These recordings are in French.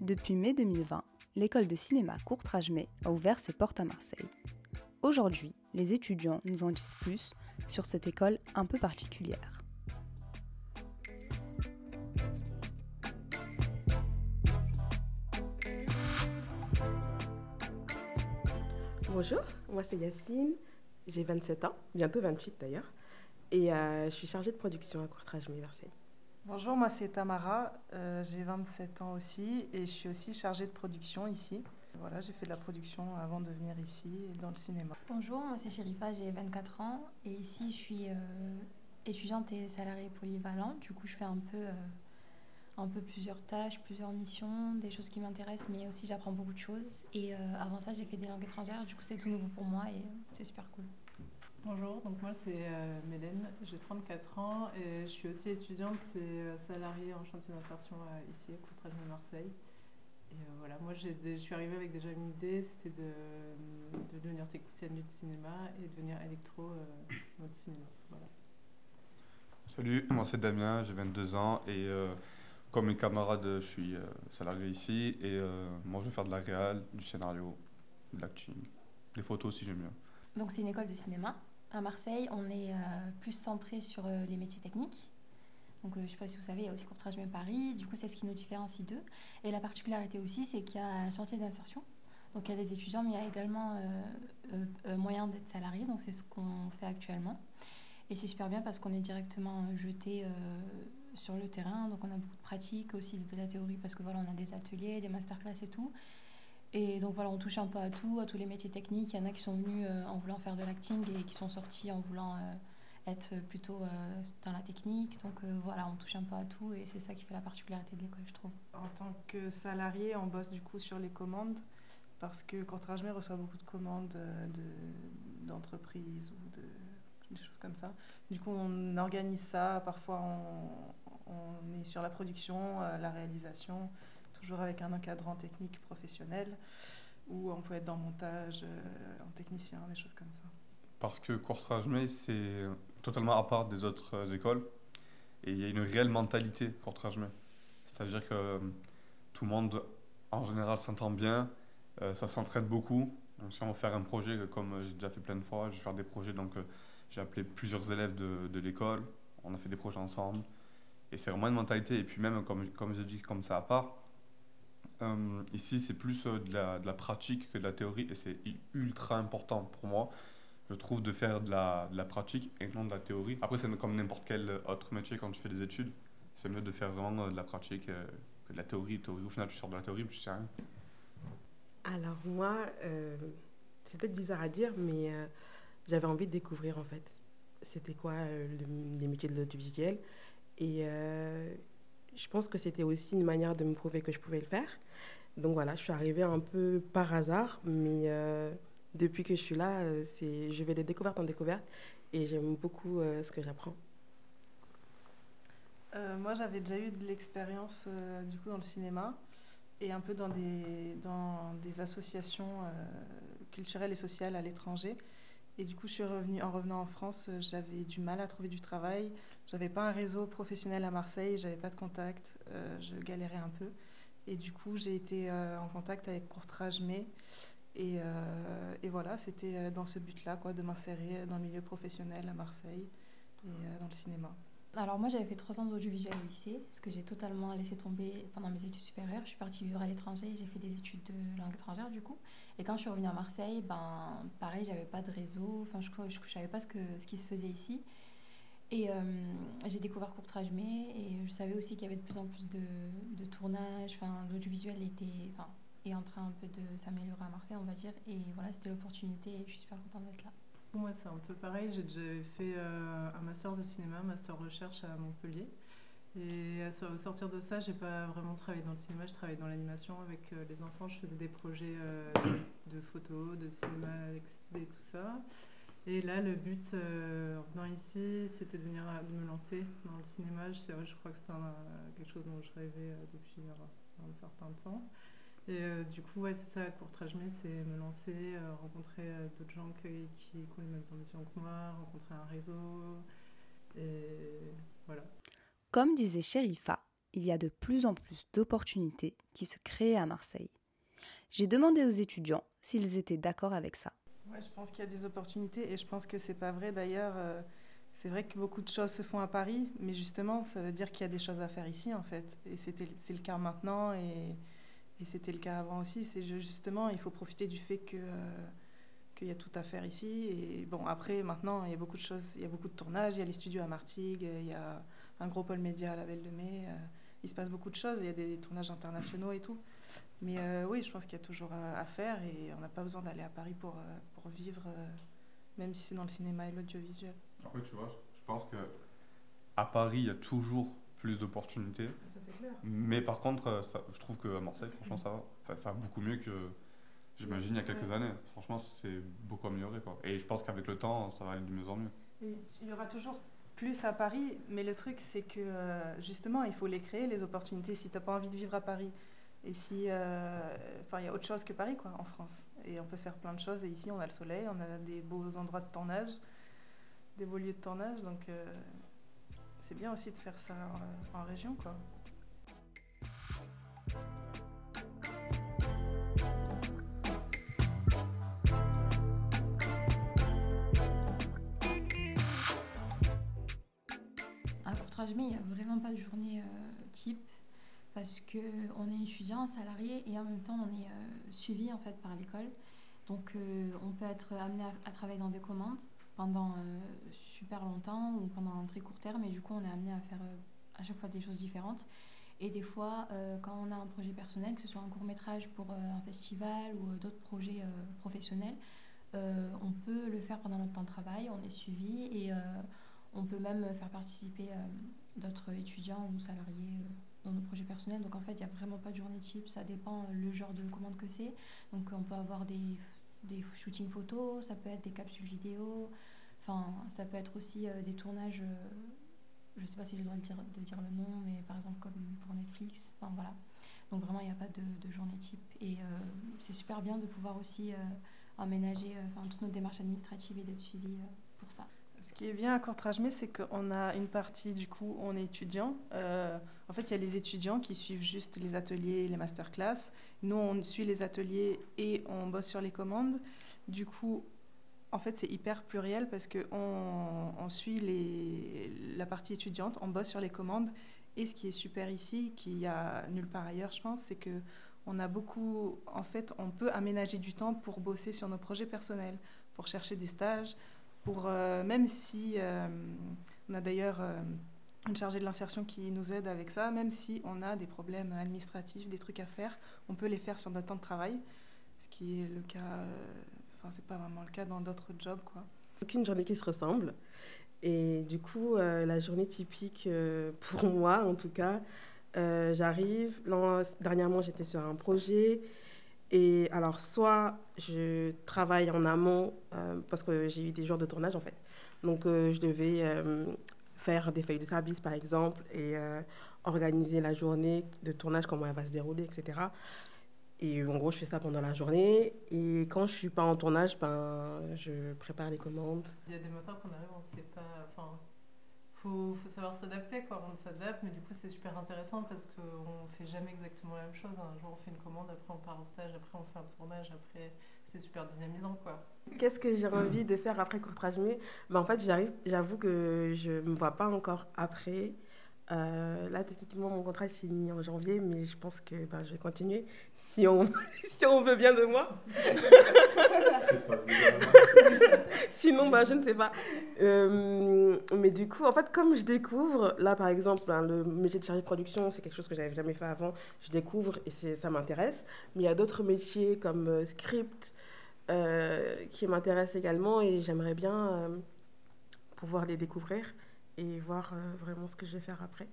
Depuis mai 2020, l'école de cinéma Courtrage-Mai a ouvert ses portes à Marseille. Aujourd'hui, les étudiants nous en disent plus sur cette école un peu particulière. Bonjour, moi c'est Yacine, j'ai 27 ans, bientôt 28 d'ailleurs, et euh, je suis chargée de production à Courtrage-Mai Marseille. Bonjour, moi c'est Tamara, euh, j'ai 27 ans aussi et je suis aussi chargée de production ici. Voilà, j'ai fait de la production avant de venir ici dans le cinéma. Bonjour, moi c'est Sherifa, j'ai 24 ans et ici je suis euh, étudiante et salariée polyvalente. Du coup, je fais un peu, euh, un peu plusieurs tâches, plusieurs missions, des choses qui m'intéressent, mais aussi j'apprends beaucoup de choses. Et avant ça, j'ai fait des langues étrangères, du coup, c'est tout nouveau pour moi et c'est super cool. Bonjour, donc moi c'est euh, Mélène, j'ai 34 ans et je suis aussi étudiante et euh, salariée en chantier d'insertion euh, ici à Courtrage de Marseille. Et voilà, moi je suis arrivée avec déjà une idée, c'était de, de, devenir technicienne du cinéma et de devenir électro dans le cinéma. Voilà. Salut, moi c'est Damien, j'ai 22 ans et comme mes camarades je suis salarié ici et moi je vais faire de la réal, du scénario, de l'acting, des photos si j'aime bien. Donc c'est une école de cinéma? À Marseille, on est euh, plus centré sur euh, les métiers techniques. Donc euh, je ne sais pas si vous savez, il y a aussi Courtrage mais Paris. Du coup, c'est ce qui nous différencie d'eux. Et la particularité aussi, c'est qu'il y a un chantier d'insertion. Donc il y a des étudiants, mais il y a également moyen d'être salarié. Donc c'est ce qu'on fait actuellement. Et c'est super bien parce qu'on est directement jeté sur le terrain. Donc on a beaucoup de pratiques, aussi de la théorie, parce que voilà, on a des ateliers, des masterclass et tout. Et donc voilà, on touche un peu à tout, à tous les métiers techniques. Il y en a qui sont venus euh, en voulant faire de l'acting et qui sont sortis en voulant euh, être plutôt euh, dans la technique. Donc voilà, on touche un peu à tout et c'est ça qui fait la particularité de l'école, je trouve. En tant que salarié, on bosse du coup sur les commandes parce que Courtrage-Mer reçoit beaucoup de commandes d'entreprises ou de des choses comme ça. Du coup, on organise ça. Parfois, on, on est sur la production, la réalisation toujours avec un encadrant technique professionnel, ou on peut être dans montage, euh, en technicien, des choses comme ça. Parce que Courtrage-May, c'est totalement à part des autres euh, écoles, et il y a une réelle mentalité Courtrage-May. C'est-à-dire que euh, tout le monde, en général, s'entend bien, ça s'entraide beaucoup. Si on veut faire un projet, comme j'ai déjà fait plein de fois, je vais faire des projets, donc j'ai appelé plusieurs élèves de, de l'école, on a fait des projets ensemble. Et c'est vraiment une mentalité. Et puis même, comme, comme je dis, comme ça à part, euh, ici, c'est plus euh, de, la, pratique que de la théorie et c'est ultra important pour moi, je trouve, de faire de la, pratique et non de la théorie. Après, c'est comme n'importe quel autre métier quand tu fais des études. C'est mieux de faire vraiment euh, de la pratique que de la théorie. théorie. Au final, tu sors de la théorie, tu sais rien. Alors, moi, c'est peut-être bizarre à dire, mais j'avais envie de découvrir en fait. C'était quoi les métiers de l'audiovisuel et je pense que c'était aussi une manière de me prouver que je pouvais le faire. Donc voilà, je suis arrivée un peu par hasard, mais euh, depuis que je suis là, euh, je vais de découverte en découverte et j'aime beaucoup euh, ce que j'apprends. moi, j'avais déjà eu de l'expérience du coup dans le cinéma et un peu dans des, dans des associations culturelles et sociales à l'étranger. Et du coup, je suis revenue, en revenant en France, euh, j'avais du mal à trouver du travail. J'avais pas un réseau professionnel à Marseille, j'avais pas de contact, euh, je galérais un peu. Et du coup, j'ai été euh, en contact avec Courtrage Mai. Et, et voilà, c'était dans ce but-là, quoi, de m'insérer dans le milieu professionnel à Marseille et dans le cinéma. Alors moi j'avais fait trois ans d'audiovisuel au lycée, ce que j'ai totalement laissé tomber pendant mes études supérieures. Je suis partie vivre à l'étranger, j'ai fait des études de langue étrangère du coup. Et quand je suis revenue à Marseille, ben pareil, j'avais pas de réseau, enfin je ne savais pas ce, que, ce qui se faisait ici. Et euh, j'ai découvert Courtrage Mai et je savais aussi qu'il y avait de plus en plus de, de tournages, enfin l'audiovisuel était, enfin, est en train un peu de s'améliorer à Marseille on va dire. Et voilà, c'était l'opportunité et je suis super contente d'être là. Moi, c'est un peu pareil. J'ai déjà fait euh, un master de cinéma, master recherche à Montpellier. Et au sortir de ça, j'ai pas vraiment travaillé dans le cinéma, je travaillais dans l'animation avec euh, les enfants. Je faisais des projets euh, de photos, de cinéma et tout ça. Et là, le but en venant ici, c'était de venir me lancer dans le cinéma. Je, je crois que c'était quelque chose dont je rêvais depuis un certain temps. Et euh, du coup, ouais, c'est ça, Courtrage Mai, c'est me lancer, euh, rencontrer euh, d'autres gens qui, qui ont les mêmes ambitions que moi, rencontrer un réseau. Et voilà. Comme disait Sherifa, il y a de plus en plus d'opportunités qui se créent à Marseille. J'ai demandé aux étudiants s'ils étaient d'accord avec ça. Ouais, je pense qu'il y a des opportunités et je pense que c'est pas vrai d'ailleurs. euh, c'est vrai que beaucoup de choses se font à Paris, mais justement, ça veut dire qu'il y a des choses à faire ici en fait. Et c'était, c'est le cas maintenant et, et c'était le cas avant aussi. C'est ju- justement, il faut profiter du fait que euh, qu'il y a tout à faire ici. Et bon, après, maintenant, il y a beaucoup de choses, il y a beaucoup de tournages. Il y a les studios à Martigues, il y a un gros pôle média à la Belle de Mai. euh, il se passe beaucoup de choses. Il y a des tournages internationaux et tout. Mais euh, oui, je pense qu'il y a toujours à, faire et on n'a pas besoin d'aller à Paris pour, pour vivre, même si c'est dans le cinéma et l'audiovisuel. Après, tu vois, je pense que à Paris, il y a toujours plus d'opportunités. Ça, c'est clair. Mais par contre, euh, ça- je trouve qu'à Marseille, franchement, ça va. Enfin, ça va beaucoup mieux que, j'imagine, il y a quelques Ouais. années. Franchement, c'est beaucoup amélioré. Quoi. Et je pense qu'avec le temps, ça va aller de mieux en mieux. Et Il y aura toujours plus à Paris, mais le truc, c'est que euh, justement, il faut les créer, les opportunités. Si tu n'as pas envie de vivre à Paris, et si. euh, Enfin, il y a autre chose que Paris, quoi, en France. Et on peut faire plein de choses. Et ici, on a le soleil, on a des beaux endroits de tournage, des beaux lieux de tournage. Donc, euh, c'est bien aussi de faire ça en, région, quoi. À Courtrajmé, il n'y a vraiment pas de journée euh, type parce qu'on est étudiant, salarié et en même temps on est euh, suivi en fait par l'école. Donc euh, on peut être amené à travailler dans des commandes pendant euh, super longtemps ou pendant un très court terme et du coup on est amené à faire euh, à chaque fois des choses différentes. Et des fois, euh, quand on a un projet personnel, que ce soit un court métrage pour un festival ou d'autres projets professionnels, on peut le faire pendant notre temps de travail, on est suivi et on peut même faire participer d'autres étudiants ou salariés dans nos projets personnels. Donc en fait, il n'y a vraiment pas de journée type, ça dépend le genre de commande que c'est. Donc on peut avoir des, des shootings photos, ça peut être des capsules vidéo, enfin ça peut être aussi euh, des tournages, euh, je ne sais pas si dois le dire, de dire le nom, mais par exemple comme pour Netflix, enfin voilà. Donc vraiment, il n'y a pas de, de journée type. Et euh, c'est super bien de pouvoir aussi aménager enfin, toutes nos démarches administratives et d'être suivi pour ça. Ce qui est bien à Courtrajmé, c'est qu'on a une partie, du coup, on est étudiant. Euh, en fait, il y a les étudiants qui suivent juste les ateliers, les masterclass. Nous, on suit les ateliers et on bosse sur les commandes. Du coup, en fait, c'est hyper pluriel parce qu'on on suit la partie étudiante, on bosse sur les commandes. Et ce qui est super ici, qu'il y a nulle part ailleurs, je pense, c'est que on a beaucoup, en fait, on peut aménager du temps pour bosser sur nos projets personnels, pour chercher des stages, euh, même si euh, on a d'ailleurs euh, une chargée de l'insertion qui nous aide avec ça, même si on a des problèmes administratifs, des trucs à faire, on peut les faire sur notre temps de travail, ce qui est le cas, enfin c'est pas vraiment le cas dans d'autres jobs quoi. Aucune journée qui se ressemble. Et du coup, la journée typique pour moi, en tout cas, j'arrive. Dernièrement, j'étais sur un projet. Et alors, soit je travaille en amont, euh, parce que j'ai eu des jours de tournage, en fait. Donc, euh, je devais euh, faire des feuilles de service, par exemple, et organiser la journée de tournage, comment elle va se dérouler, etc. Et en gros, je fais ça pendant la journée. Et quand je suis pas en tournage, ben, je prépare les commandes. Il y a des matins qu'on arrive, on sait pas. Faut, faut savoir s'adapter, quoi. On s'adapte, mais du coup, c'est super intéressant parce qu'on fait jamais exactement la même chose. Un jour, on fait une commande, après, on part en stage, après, on fait un tournage, après, c'est super dynamisant, quoi. Qu'est-ce que j'ai envie de faire après Courtrajmé ben, En fait, j'arrive, j'avoue que je ne me vois pas encore après. Euh, là, techniquement, mon contrat se finit en janvier, mais je pense que ben, je vais continuer si on, si on veut bien de moi. Sinon, ben, je ne sais pas. Euh, mais du coup, en fait, comme je découvre, là, par exemple, hein, le métier de chargé de production, c'est quelque chose que j'avais jamais fait avant. Je découvre et ça m'intéresse. Mais il y a d'autres métiers comme euh, script euh, qui m'intéressent également et j'aimerais bien pouvoir les découvrir et voir vraiment ce que je vais faire après.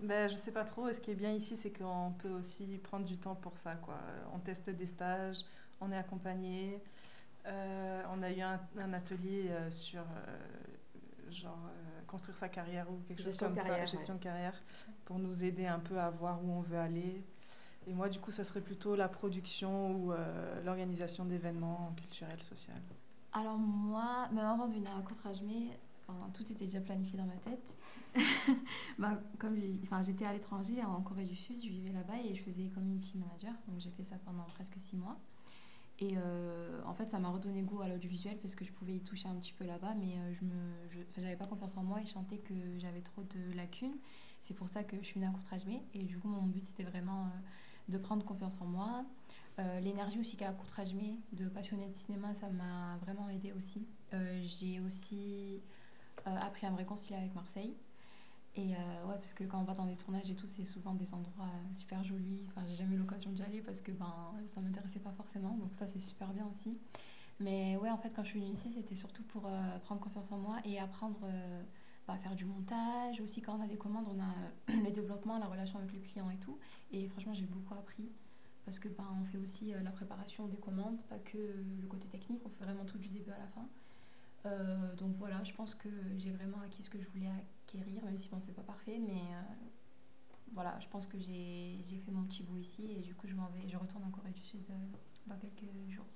Ben, je sais pas trop. Et ce qui est bien ici, c'est qu'on peut aussi prendre du temps pour ça. Quoi. On teste des stages, on est accompagné. Euh, on a eu un, un atelier euh, sur euh, genre euh, construire sa carrière ou quelque Gestion chose comme carrière, ça, gestion de carrière, pour nous aider un peu à voir où on veut aller. Et moi, du coup, ça serait plutôt la production ou euh, l'organisation d'événements culturels, sociaux. Alors moi, même avant de venir à Courtrajmé, enfin tout était déjà planifié dans ma tête. ben, comme j'étais à l'étranger, en Corée du Sud, je vivais là-bas et je faisais community manager. Donc j'ai fait ça pendant presque six mois. Et euh, en fait, ça m'a redonné goût à l'audiovisuel parce que je pouvais y toucher un petit peu là-bas, mais euh, je me, j'avais pas confiance en moi et je sentais que j'avais trop de lacunes. C'est pour ça que je suis venue à Courtrage Et du coup, mon but, c'était vraiment de prendre confiance en moi. L'énergie aussi qu'a Courtrage de passionner de cinéma, ça m'a vraiment aidé aussi. j'ai aussi appris à me réconcilier avec Marseille. Et euh, ouais, parce que quand on va dans des tournages et tout, c'est souvent des endroits euh, super jolis. Enfin, j'ai jamais eu l'occasion d'y aller parce que ben, ça m'intéressait pas forcément. Donc ça, c'est super bien aussi. Mais ouais, en fait, quand je suis venue ici, c'était surtout pour euh, prendre confiance en moi et apprendre bah, à faire du montage. Aussi, quand on a des commandes, on a le développement, la relation avec le client et tout. Et franchement, j'ai beaucoup appris parce que ben, fait aussi la préparation des commandes, pas que le côté technique. On fait vraiment tout du début à la fin. Euh, donc voilà, je pense que j'ai vraiment acquis ce que je voulais acquérir, même si bon, c'est pas parfait, mais euh, voilà, je pense que j'ai fait mon petit bout ici et du coup, je m'en vais, je retourne en Corée du Sud euh, dans quelques jours.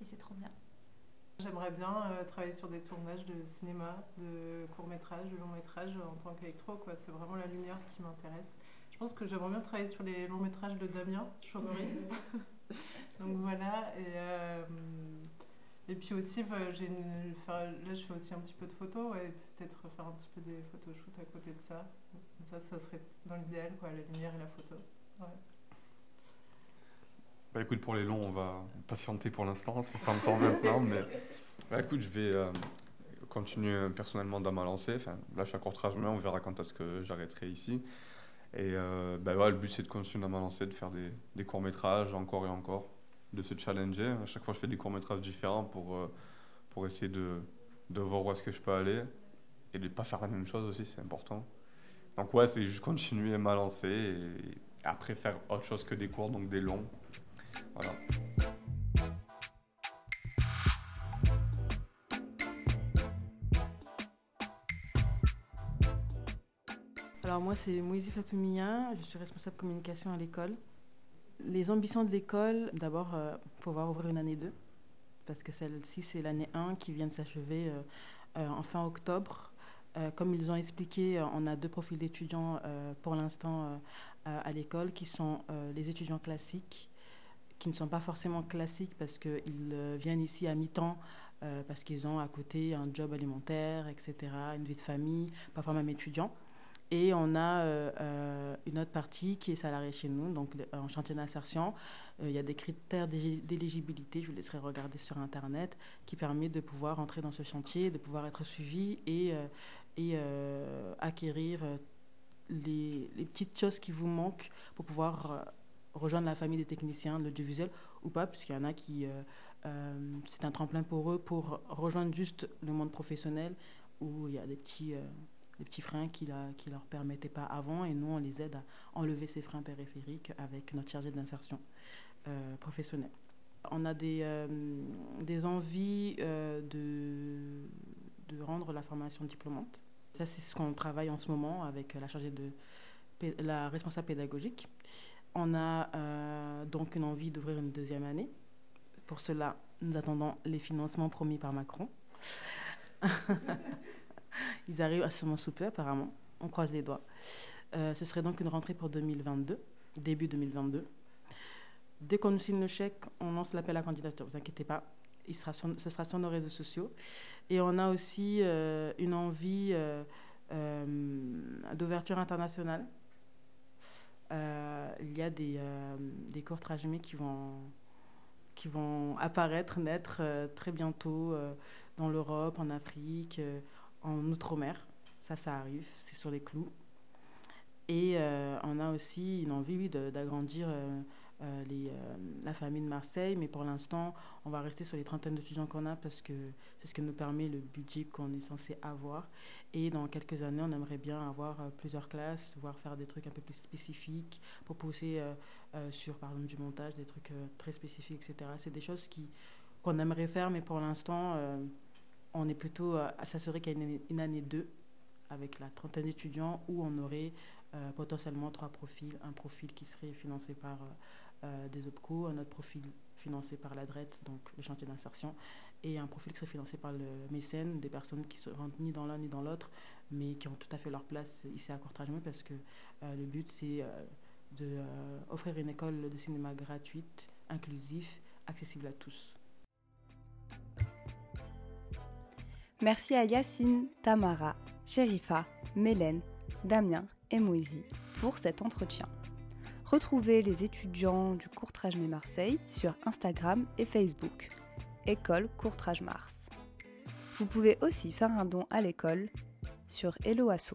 Et c'est trop bien. J'aimerais bien travailler sur des tournages de cinéma, de court-métrage, de long-métrage en tant qu'électro, quoi. C'est vraiment la lumière qui m'intéresse. Je pense que j'aimerais bien travailler sur les longs-métrages de Damien Chambéry. Donc voilà, et et puis aussi, j'ai une, là, je fais aussi un petit peu de photos, et peut-être faire un petit peu des photoshoots à côté de ça. Comme ça, ça serait dans l'idéal, la lumière et la photo. Ouais. Bah écoute, pour les longs, on va patienter pour l'instant, c'est pas encore maintenant, mais bah, écoute, je vais euh, continuer personnellement dans ma lancée. Enfin, là, je suis courtrage, mais on verra quand est-ce que j'arrêterai ici. Et euh, bah, ouais, le but, c'est de continuer dans ma lancée, de faire des, des courts-métrages encore et encore de se challenger. À chaque fois, je fais des courts-métrages différents pour, euh, pour essayer de, de voir où est-ce que je peux aller et de ne pas faire la même chose aussi, c'est important. Donc, ouais, c'est juste continuer à m'alancer et après faire autre chose que des cours, donc des longs. Voilà. Alors moi c'est Moïse Fatoumia, je suis responsable communication à l'école. Les ambitions de l'école, d'abord, euh, pouvoir ouvrir une année 2, parce que celle-ci, c'est l'année 1 qui vient de s'achever euh, euh, en fin octobre. comme ils ont expliqué, on a deux profils d'étudiants pour l'instant à l'école, qui sont les étudiants classiques, qui ne sont pas forcément classiques parce qu'ils viennent ici à mi-temps, parce qu'ils ont à côté un job alimentaire, etc., une vie de famille, parfois même étudiants. Et on a euh, euh, une autre partie qui est salariée chez nous, donc en chantier d'insertion. Euh, il y a des critères d'éligibilité, je vous laisserai regarder sur Internet, qui permet de pouvoir entrer dans ce chantier, de pouvoir être suivi et, et acquérir les, les, petites choses qui vous manquent pour pouvoir rejoindre la famille des techniciens de l'audiovisuel ou pas, puisqu'il y en a qui... c'est un tremplin pour eux pour rejoindre juste le monde professionnel où il y a des petits des petits freins qui ne leur permettaient pas avant. Et nous, on les aide à enlever ces freins périphériques avec notre chargé d'insertion euh, professionnelle. On a des, euh, des envies euh, de, de rendre la formation diplômante. Ça, c'est ce qu'on travaille en ce moment avec la chargée de la responsable pédagogique. On a donc une envie d'ouvrir une deuxième année. Pour cela, nous attendons les financements promis par Macron. Ils arrivent à sous peu, apparemment. On croise les doigts. Euh, ce serait donc une rentrée pour 2022, début 2022. Dès qu'on nous signe le chèque, on lance l'appel à candidature. Ne vous inquiétez pas, il sera ce sera sur nos réseaux sociaux. Et on a aussi euh, une envie euh, d'ouverture internationale. il y a des, des cours qui vont, qui vont apparaître, naître très bientôt dans l'Europe, en Afrique en Outre-mer. Ça, ça arrive, c'est sur les clous. Et euh, on a aussi une envie d'agrandir euh, euh, la famille de Marseille, mais pour l'instant, on va rester sur les trentaines d'étudiants qu'on a parce que c'est ce qui nous permet le budget qu'on est censé avoir. Et dans quelques années, on aimerait bien avoir plusieurs classes, voire faire des trucs un peu plus spécifiques pour pousser sur, par exemple, du montage, des trucs très spécifiques, etc. C'est des choses qu'on aimerait faire, mais pour l'instant on est plutôt à s'assurer qu'il y a une, année 2 avec la trentaine d'étudiants où on aurait euh, potentiellement trois profils. Un profil qui serait financé par euh, euh, des OPCO, un autre profil financé par la donc le chantier d'insertion, et un profil qui serait financé par le mécène, des personnes qui ne se rentrent ni dans l'un ni dans l'autre, mais qui ont tout à fait leur place ici à Courtrajmé parce que le but c'est d'offrir une école de cinéma gratuite, inclusive, accessible à tous. Merci à Yacine, Tamara, Sherifa, Mélène, Damien et Moïse pour cet entretien. Retrouvez les étudiants du Courtrage Marseille sur Instagram et Facebook. École Courtrage Mars. Vous pouvez aussi faire un don à l'école sur Hello Asso.